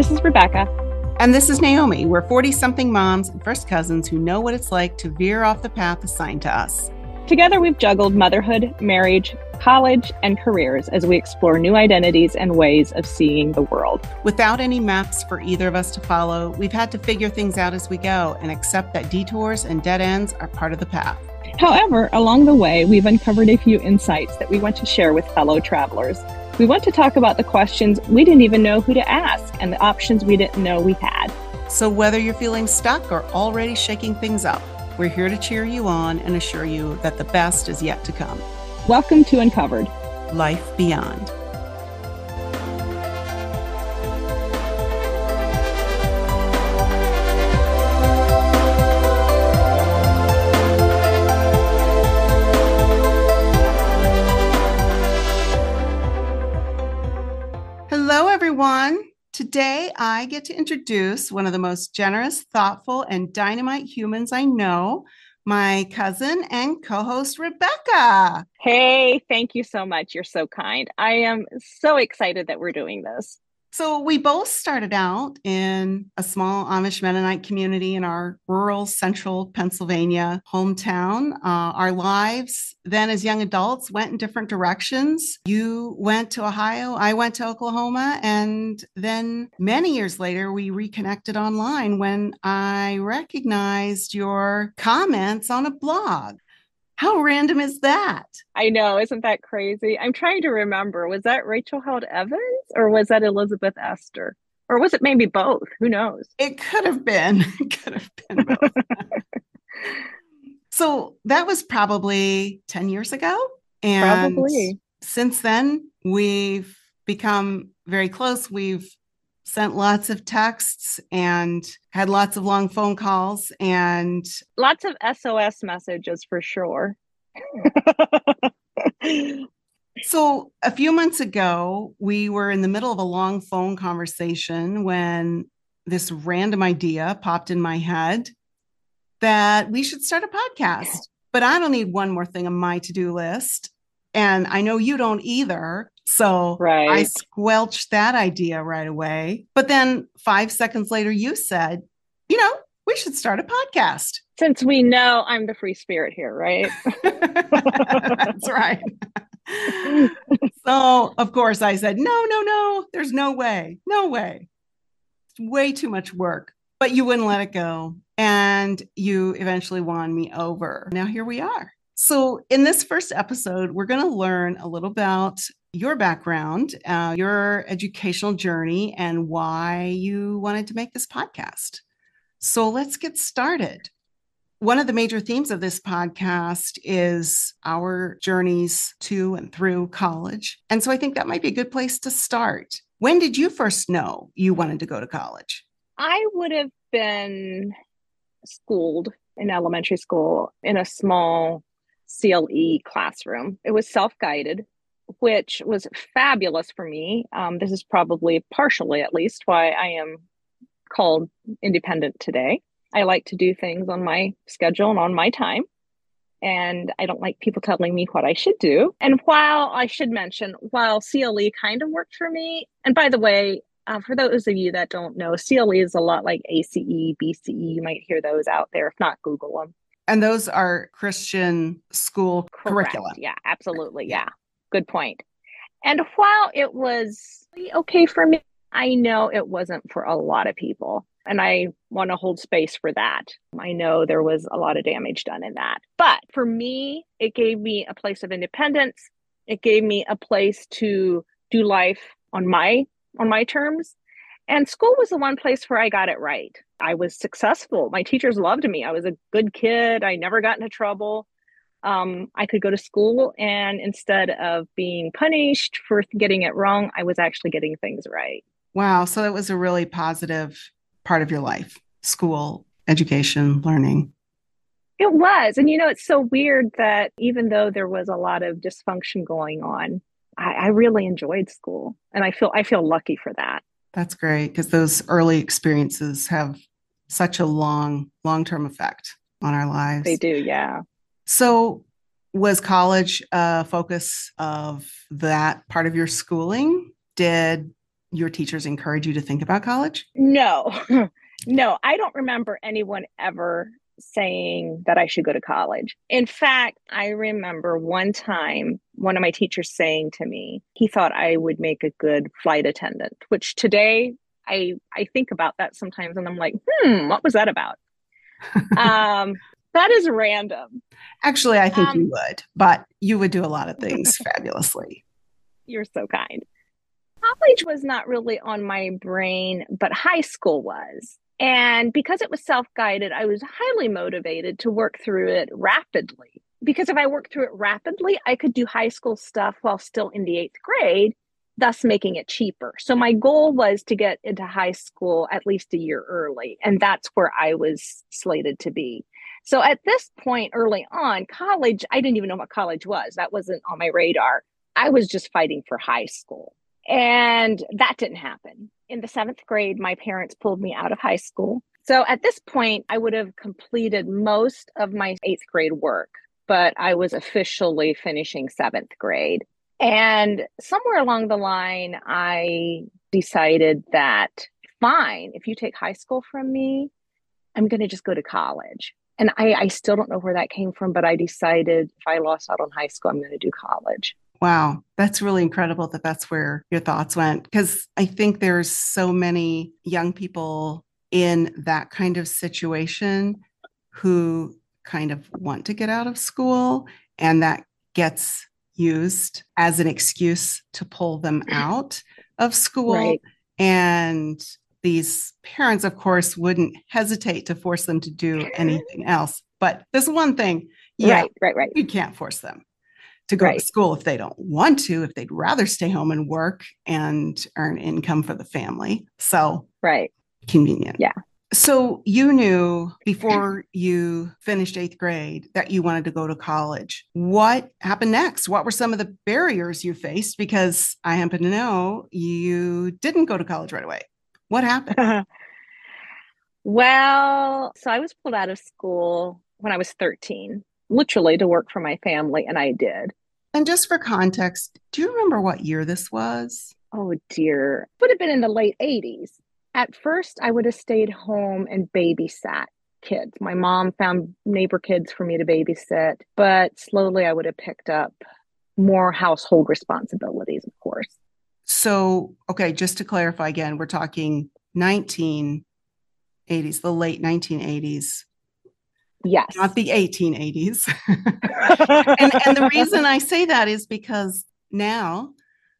This is Rebecca. And this is Naomi. We're 40 something moms and first cousins who know what it's like to veer off the path assigned to us. Together, we've juggled motherhood, marriage, college, and careers as we explore new identities and ways of seeing the world. Without any maps for either of us to follow, we've had to figure things out as we go and accept that detours and dead ends are part of the path. However, along the way, we've uncovered a few insights that we want to share with fellow travelers. We want to talk about the questions we didn't even know who to ask and the options we didn't know we had. So, whether you're feeling stuck or already shaking things up, we're here to cheer you on and assure you that the best is yet to come. Welcome to Uncovered Life Beyond. Today, I get to introduce one of the most generous, thoughtful, and dynamite humans I know, my cousin and co host, Rebecca. Hey, thank you so much. You're so kind. I am so excited that we're doing this. So, we both started out in a small Amish Mennonite community in our rural central Pennsylvania hometown. Uh, our lives then, as young adults, went in different directions. You went to Ohio, I went to Oklahoma, and then many years later, we reconnected online when I recognized your comments on a blog. How random is that? I know, isn't that crazy? I'm trying to remember. Was that Rachel Held Evans or was that Elizabeth Esther? Or was it maybe both? Who knows? It could have been. It could have been both. so that was probably 10 years ago. And Probably. since then, we've become very close. We've sent lots of texts and had lots of long phone calls and Lots of SOS messages for sure. So, a few months ago, we were in the middle of a long phone conversation when this random idea popped in my head that we should start a podcast. But I don't need one more thing on my to do list. And I know you don't either. So, I squelched that idea right away. But then five seconds later, you said, you know, we should start a podcast. Since we know I'm the free spirit here, right? That's right. so, of course, I said, no, no, no, there's no way, no way. It's way too much work. But you wouldn't let it go. And you eventually won me over. Now, here we are. So, in this first episode, we're going to learn a little about your background, uh, your educational journey, and why you wanted to make this podcast. So, let's get started. One of the major themes of this podcast is our journeys to and through college. And so I think that might be a good place to start. When did you first know you wanted to go to college? I would have been schooled in elementary school in a small CLE classroom. It was self guided, which was fabulous for me. Um, this is probably partially, at least, why I am called independent today. I like to do things on my schedule and on my time. And I don't like people telling me what I should do. And while I should mention, while CLE kind of worked for me, and by the way, uh, for those of you that don't know, CLE is a lot like ACE, BCE. You might hear those out there. If not, Google them. And those are Christian school Correct. curriculum. Yeah, absolutely. Yeah. Good point. And while it was okay for me, I know it wasn't for a lot of people. And I want to hold space for that. I know there was a lot of damage done in that. But for me, it gave me a place of independence. It gave me a place to do life on my on my terms. And school was the one place where I got it right. I was successful. My teachers loved me. I was a good kid. I never got into trouble. Um, I could go to school, and instead of being punished for getting it wrong, I was actually getting things right. Wow. So that was a really positive part of your life school, education, learning. It was. And you know, it's so weird that even though there was a lot of dysfunction going on, I, I really enjoyed school. And I feel I feel lucky for that. That's great because those early experiences have such a long, long term effect on our lives. They do, yeah. So, was college a focus of that part of your schooling? Did your teachers encourage you to think about college? No, no, I don't remember anyone ever saying that I should go to college. In fact, I remember one time one of my teachers saying to me, he thought I would make a good flight attendant, which today I I think about that sometimes and I'm like, "Hmm, what was that about?" um that is random. Actually, I think um, you would, but you would do a lot of things fabulously. You're so kind. College was not really on my brain, but high school was. And because it was self guided, I was highly motivated to work through it rapidly. Because if I worked through it rapidly, I could do high school stuff while still in the eighth grade, thus making it cheaper. So my goal was to get into high school at least a year early. And that's where I was slated to be. So at this point early on, college, I didn't even know what college was. That wasn't on my radar. I was just fighting for high school. And that didn't happen. In the seventh grade, my parents pulled me out of high school. So at this point, I would have completed most of my eighth grade work, but I was officially finishing seventh grade. And somewhere along the line, I decided that fine, if you take high school from me, I'm going to just go to college and I, I still don't know where that came from, but I decided if I lost out on high school, I'm going to do college. Wow, that's really incredible that that's where your thoughts went. Because I think there's so many young people in that kind of situation who kind of want to get out of school, and that gets used as an excuse to pull them mm. out of school. Right. And these parents, of course, wouldn't hesitate to force them to do anything else. But there's one thing, yeah, right, right, right. You can't force them to go right. to school if they don't want to, if they'd rather stay home and work and earn income for the family. So, right, convenient. Yeah. So you knew before you finished eighth grade that you wanted to go to college. What happened next? What were some of the barriers you faced? Because I happen to know you didn't go to college right away. What happened? well, so I was pulled out of school when I was 13, literally to work for my family, and I did. And just for context, do you remember what year this was? Oh dear. Would have been in the late 80s. At first, I would have stayed home and babysat kids. My mom found neighbor kids for me to babysit, but slowly I would have picked up more household responsibilities, of course. So, okay, just to clarify again, we're talking 1980s, the late 1980s. Yes. Not the 1880s. and, and the reason I say that is because now,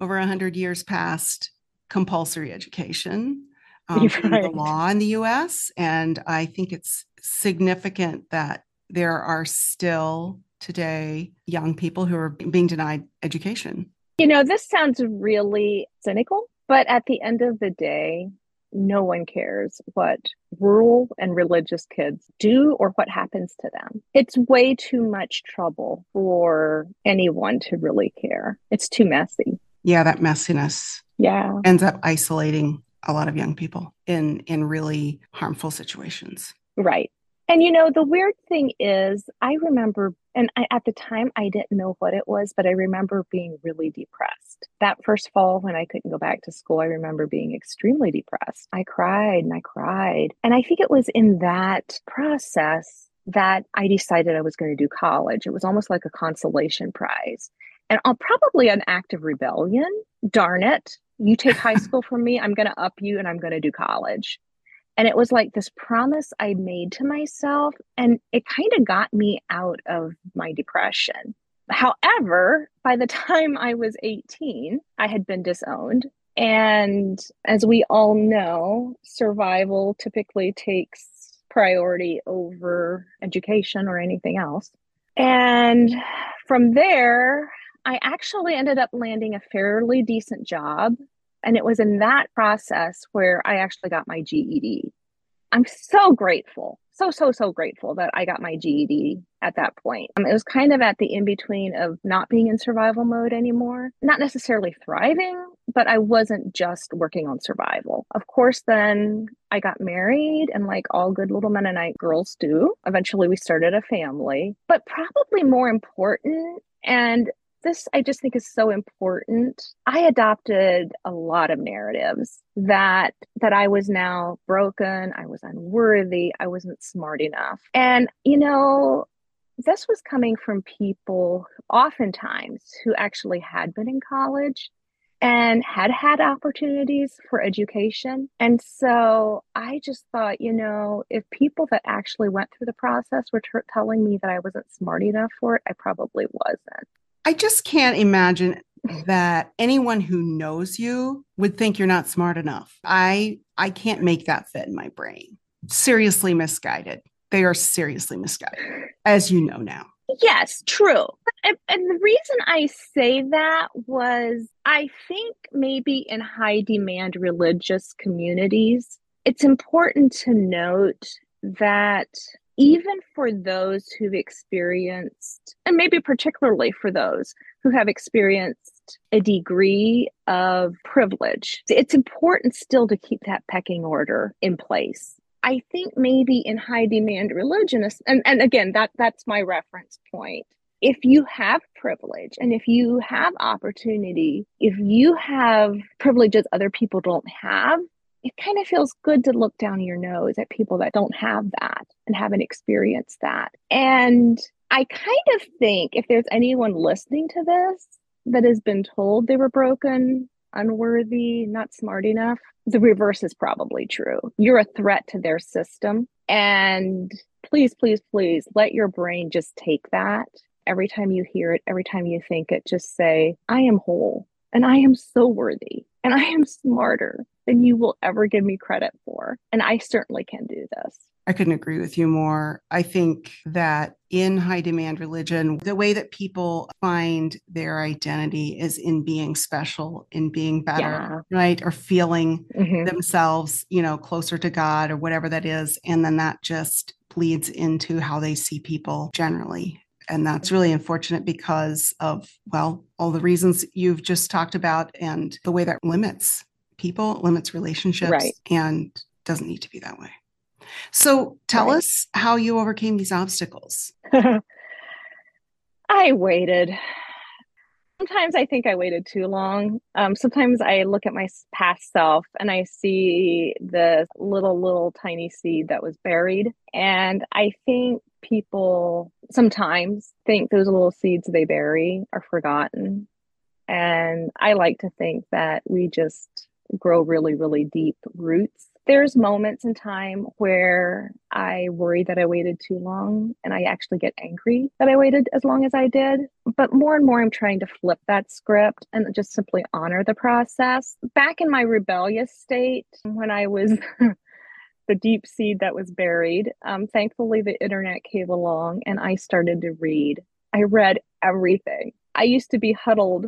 over 100 years past compulsory education, um, right. the law in the US. And I think it's significant that there are still today young people who are being denied education. You know, this sounds really cynical, but at the end of the day, no one cares what rural and religious kids do or what happens to them. It's way too much trouble for anyone to really care. It's too messy. Yeah, that messiness. Yeah. Ends up isolating a lot of young people in in really harmful situations. Right. And you know, the weird thing is, I remember, and I, at the time I didn't know what it was, but I remember being really depressed. That first fall when I couldn't go back to school, I remember being extremely depressed. I cried and I cried. And I think it was in that process that I decided I was going to do college. It was almost like a consolation prize. And I'll probably an act of rebellion. Darn it. You take high school from me, I'm going to up you and I'm going to do college. And it was like this promise I made to myself, and it kind of got me out of my depression. However, by the time I was 18, I had been disowned. And as we all know, survival typically takes priority over education or anything else. And from there, I actually ended up landing a fairly decent job and it was in that process where I actually got my GED. I'm so grateful, so, so, so grateful that I got my GED at that point. Um, it was kind of at the in between of not being in survival mode anymore, not necessarily thriving, but I wasn't just working on survival. Of course, then I got married, and like all good little Mennonite girls do, eventually we started a family. But probably more important, and this I just think is so important. I adopted a lot of narratives that that I was now broken, I was unworthy, I wasn't smart enough. And you know, this was coming from people oftentimes who actually had been in college and had had opportunities for education. And so I just thought, you know, if people that actually went through the process were t- telling me that I wasn't smart enough for it, I probably wasn't. I just can't imagine that anyone who knows you would think you're not smart enough. I I can't make that fit in my brain. Seriously misguided. They are seriously misguided, as you know now. Yes, true. And, the reason I say that was I think maybe in high demand religious communities, it's important to note that even for those who've experienced, and maybe particularly for those who have experienced a degree of privilege, it's important still to keep that pecking order in place. I think maybe in high demand religion, and, and again, that, that's my reference point. If you have privilege and if you have opportunity, if you have privileges other people don't have, it kind of feels good to look down your nose at people that don't have that and haven't experienced that. And I kind of think if there's anyone listening to this that has been told they were broken, unworthy, not smart enough, the reverse is probably true. You're a threat to their system. And please, please, please let your brain just take that. Every time you hear it, every time you think it, just say, I am whole and I am so worthy and I am smarter than you will ever give me credit for. And I certainly can do this. I couldn't agree with you more. I think that in high demand religion, the way that people find their identity is in being special, in being better, yeah. right? Or feeling mm-hmm. themselves, you know, closer to God or whatever that is. And then that just bleeds into how they see people generally. And that's really unfortunate because of, well, all the reasons you've just talked about and the way that limits people, limits relationships, right. and doesn't need to be that way. So tell right. us how you overcame these obstacles. I waited. Sometimes I think I waited too long. Um, sometimes I look at my past self and I see the little, little tiny seed that was buried. And I think people sometimes think those little seeds they bury are forgotten. And I like to think that we just grow really, really deep roots there's moments in time where I worry that I waited too long and I actually get angry that I waited as long as I did. But more and more, I'm trying to flip that script and just simply honor the process. Back in my rebellious state, when I was the deep seed that was buried, um, thankfully, the internet came along and I started to read. I read everything. I used to be huddled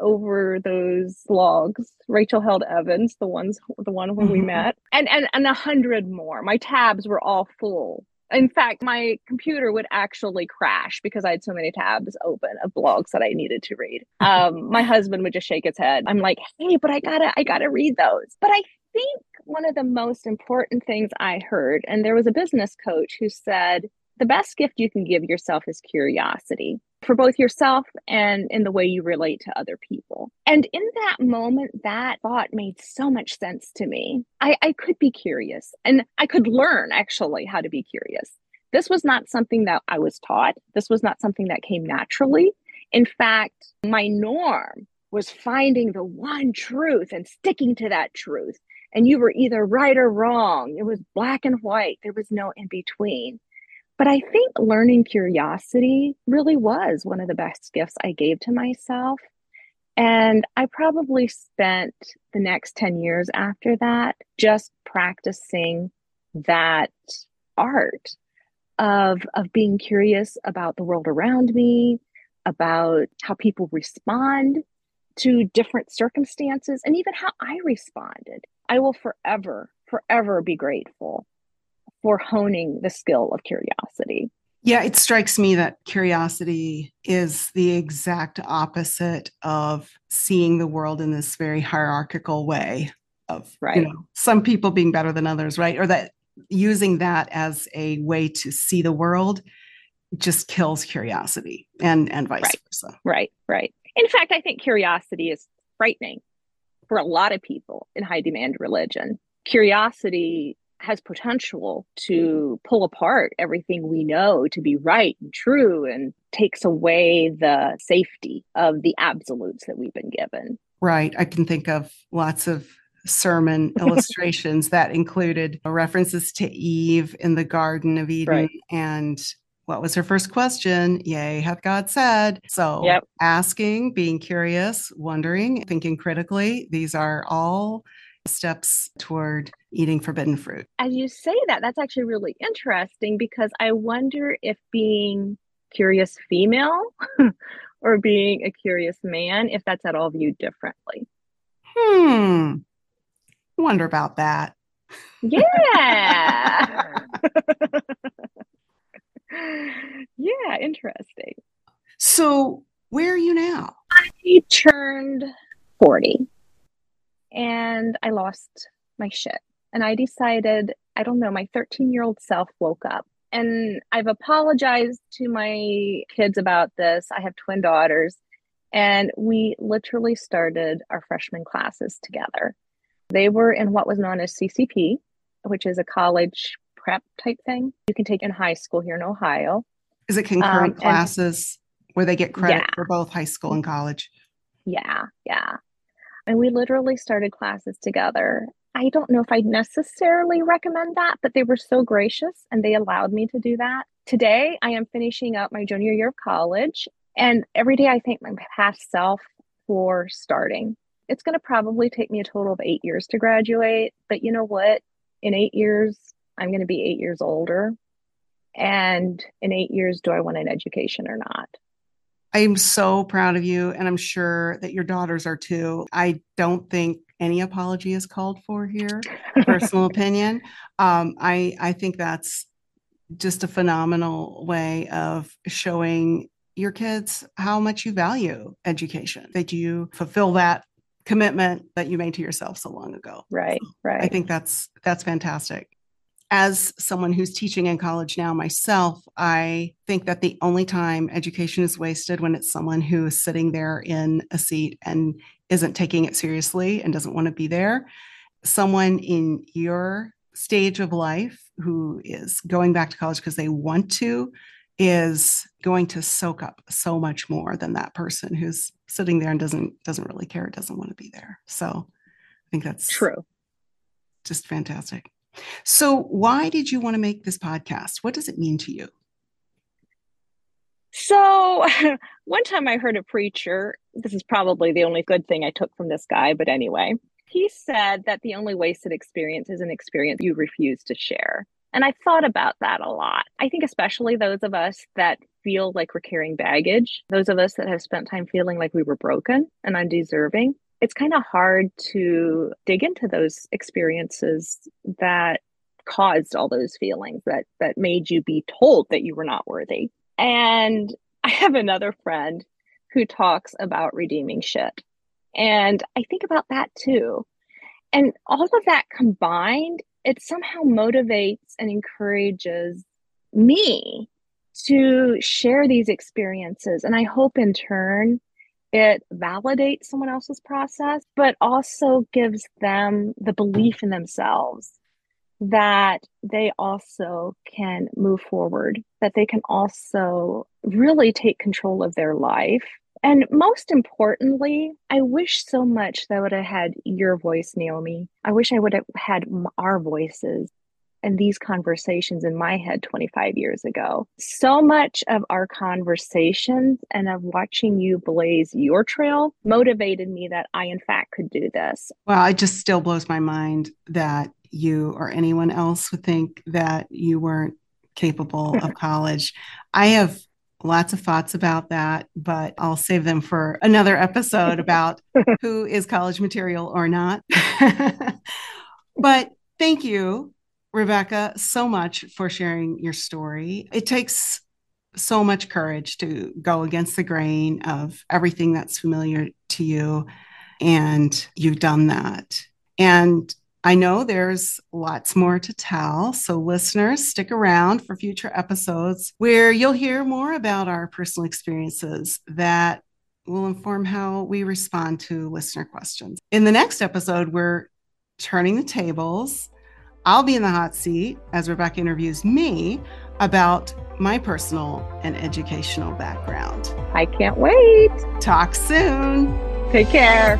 over those blogs rachel held evans the ones the one when we mm-hmm. met and and and a hundred more. My tabs were all full. In fact my computer would actually crash because i had so many tabs open of blogs that i needed to read. Um, my husband would just shake his head. I'm like hey but i gotta i gotta read those. But i think one of the most important things i heard and there was a business coach who said the best gift you can give yourself is curiosity for both yourself and in the way you relate to other people. And in that moment, that thought made so much sense to me. I, I could be curious and I could learn actually how to be curious. This was not something that I was taught, this was not something that came naturally. In fact, my norm was finding the one truth and sticking to that truth. And you were either right or wrong. It was black and white. There was no in between. But I think learning curiosity really was one of the best gifts I gave to myself. And I probably spent the next 10 years after that just practicing that art of, of being curious about the world around me, about how people respond to different circumstances, and even how I responded. I will forever, forever be grateful for honing the skill of curiosity. Yeah, it strikes me that curiosity is the exact opposite of seeing the world in this very hierarchical way of right. you know some people being better than others, right? Or that using that as a way to see the world just kills curiosity and and vice right. versa. Right, right. In fact, I think curiosity is frightening for a lot of people in high demand religion. Curiosity has potential to pull apart everything we know to be right and true and takes away the safety of the absolutes that we've been given. Right. I can think of lots of sermon illustrations that included references to Eve in the Garden of Eden right. and what was her first question? Yea, hath God said. So yep. asking, being curious, wondering, thinking critically, these are all steps toward eating forbidden fruit. As you say that, that's actually really interesting because I wonder if being curious female or being a curious man, if that's at all viewed differently. Hmm. Wonder about that. Yeah. yeah, interesting. So, where are you now? I turned 40 and I lost my shit. And I decided, I don't know, my 13 year old self woke up. And I've apologized to my kids about this. I have twin daughters, and we literally started our freshman classes together. They were in what was known as CCP, which is a college prep type thing you can take in high school here in Ohio. Is it concurrent um, classes where they get credit yeah. for both high school and college? Yeah, yeah. And we literally started classes together. I don't know if I'd necessarily recommend that, but they were so gracious and they allowed me to do that. Today, I am finishing up my junior year of college, and every day I thank my past self for starting. It's going to probably take me a total of eight years to graduate, but you know what? In eight years, I'm going to be eight years older. And in eight years, do I want an education or not? I'm so proud of you, and I'm sure that your daughters are too. I don't think any apology is called for here. Personal opinion. Um, I I think that's just a phenomenal way of showing your kids how much you value education. That you fulfill that commitment that you made to yourself so long ago. Right. So right. I think that's that's fantastic as someone who's teaching in college now myself, I think that the only time education is wasted when it's someone who is sitting there in a seat and isn't taking it seriously and doesn't want to be there. Someone in your stage of life who is going back to college because they want to is going to soak up so much more than that person who's sitting there and doesn't doesn't really care doesn't want to be there. So i think that's true. just fantastic so, why did you want to make this podcast? What does it mean to you? So, one time I heard a preacher, this is probably the only good thing I took from this guy, but anyway, he said that the only wasted experience is an experience you refuse to share. And I thought about that a lot. I think, especially those of us that feel like we're carrying baggage, those of us that have spent time feeling like we were broken and undeserving, it's kind of hard to dig into those experiences that caused all those feelings that that made you be told that you were not worthy. And I have another friend who talks about redeeming shit. And I think about that too. And all of that combined, it somehow motivates and encourages me to share these experiences. And I hope in turn it validates someone else's process, but also gives them the belief in themselves that they also can move forward, that they can also really take control of their life. And most importantly, I wish so much that I would have had your voice, Naomi. I wish I would have had our voices and these conversations in my head 25 years ago. So much of our conversations and of watching you blaze your trail motivated me that I, in fact, could do this. Well, it just still blows my mind that you or anyone else would think that you weren't capable of college. I have lots of thoughts about that, but I'll save them for another episode about who is college material or not. but thank you Rebecca, so much for sharing your story. It takes so much courage to go against the grain of everything that's familiar to you. And you've done that. And I know there's lots more to tell, so listeners, stick around for future episodes where you'll hear more about our personal experiences that will inform how we respond to listener questions. In the next episode, we're turning the tables. I'll be in the hot seat as Rebecca interviews me about my personal and educational background. I can't wait. Talk soon. Take care.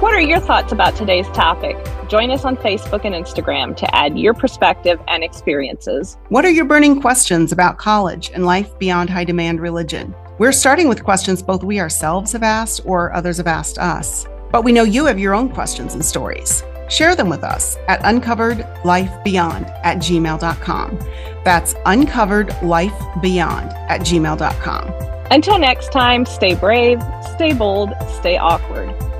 What are your thoughts about today's topic? Join us on Facebook and Instagram to add your perspective and experiences. What are your burning questions about college and life beyond high demand religion? We're starting with questions both we ourselves have asked or others have asked us. But we know you have your own questions and stories. Share them with us at uncoveredlifebeyond at gmail.com. That's uncoveredlifebeyond at gmail.com. Until next time, stay brave, stay bold, stay awkward.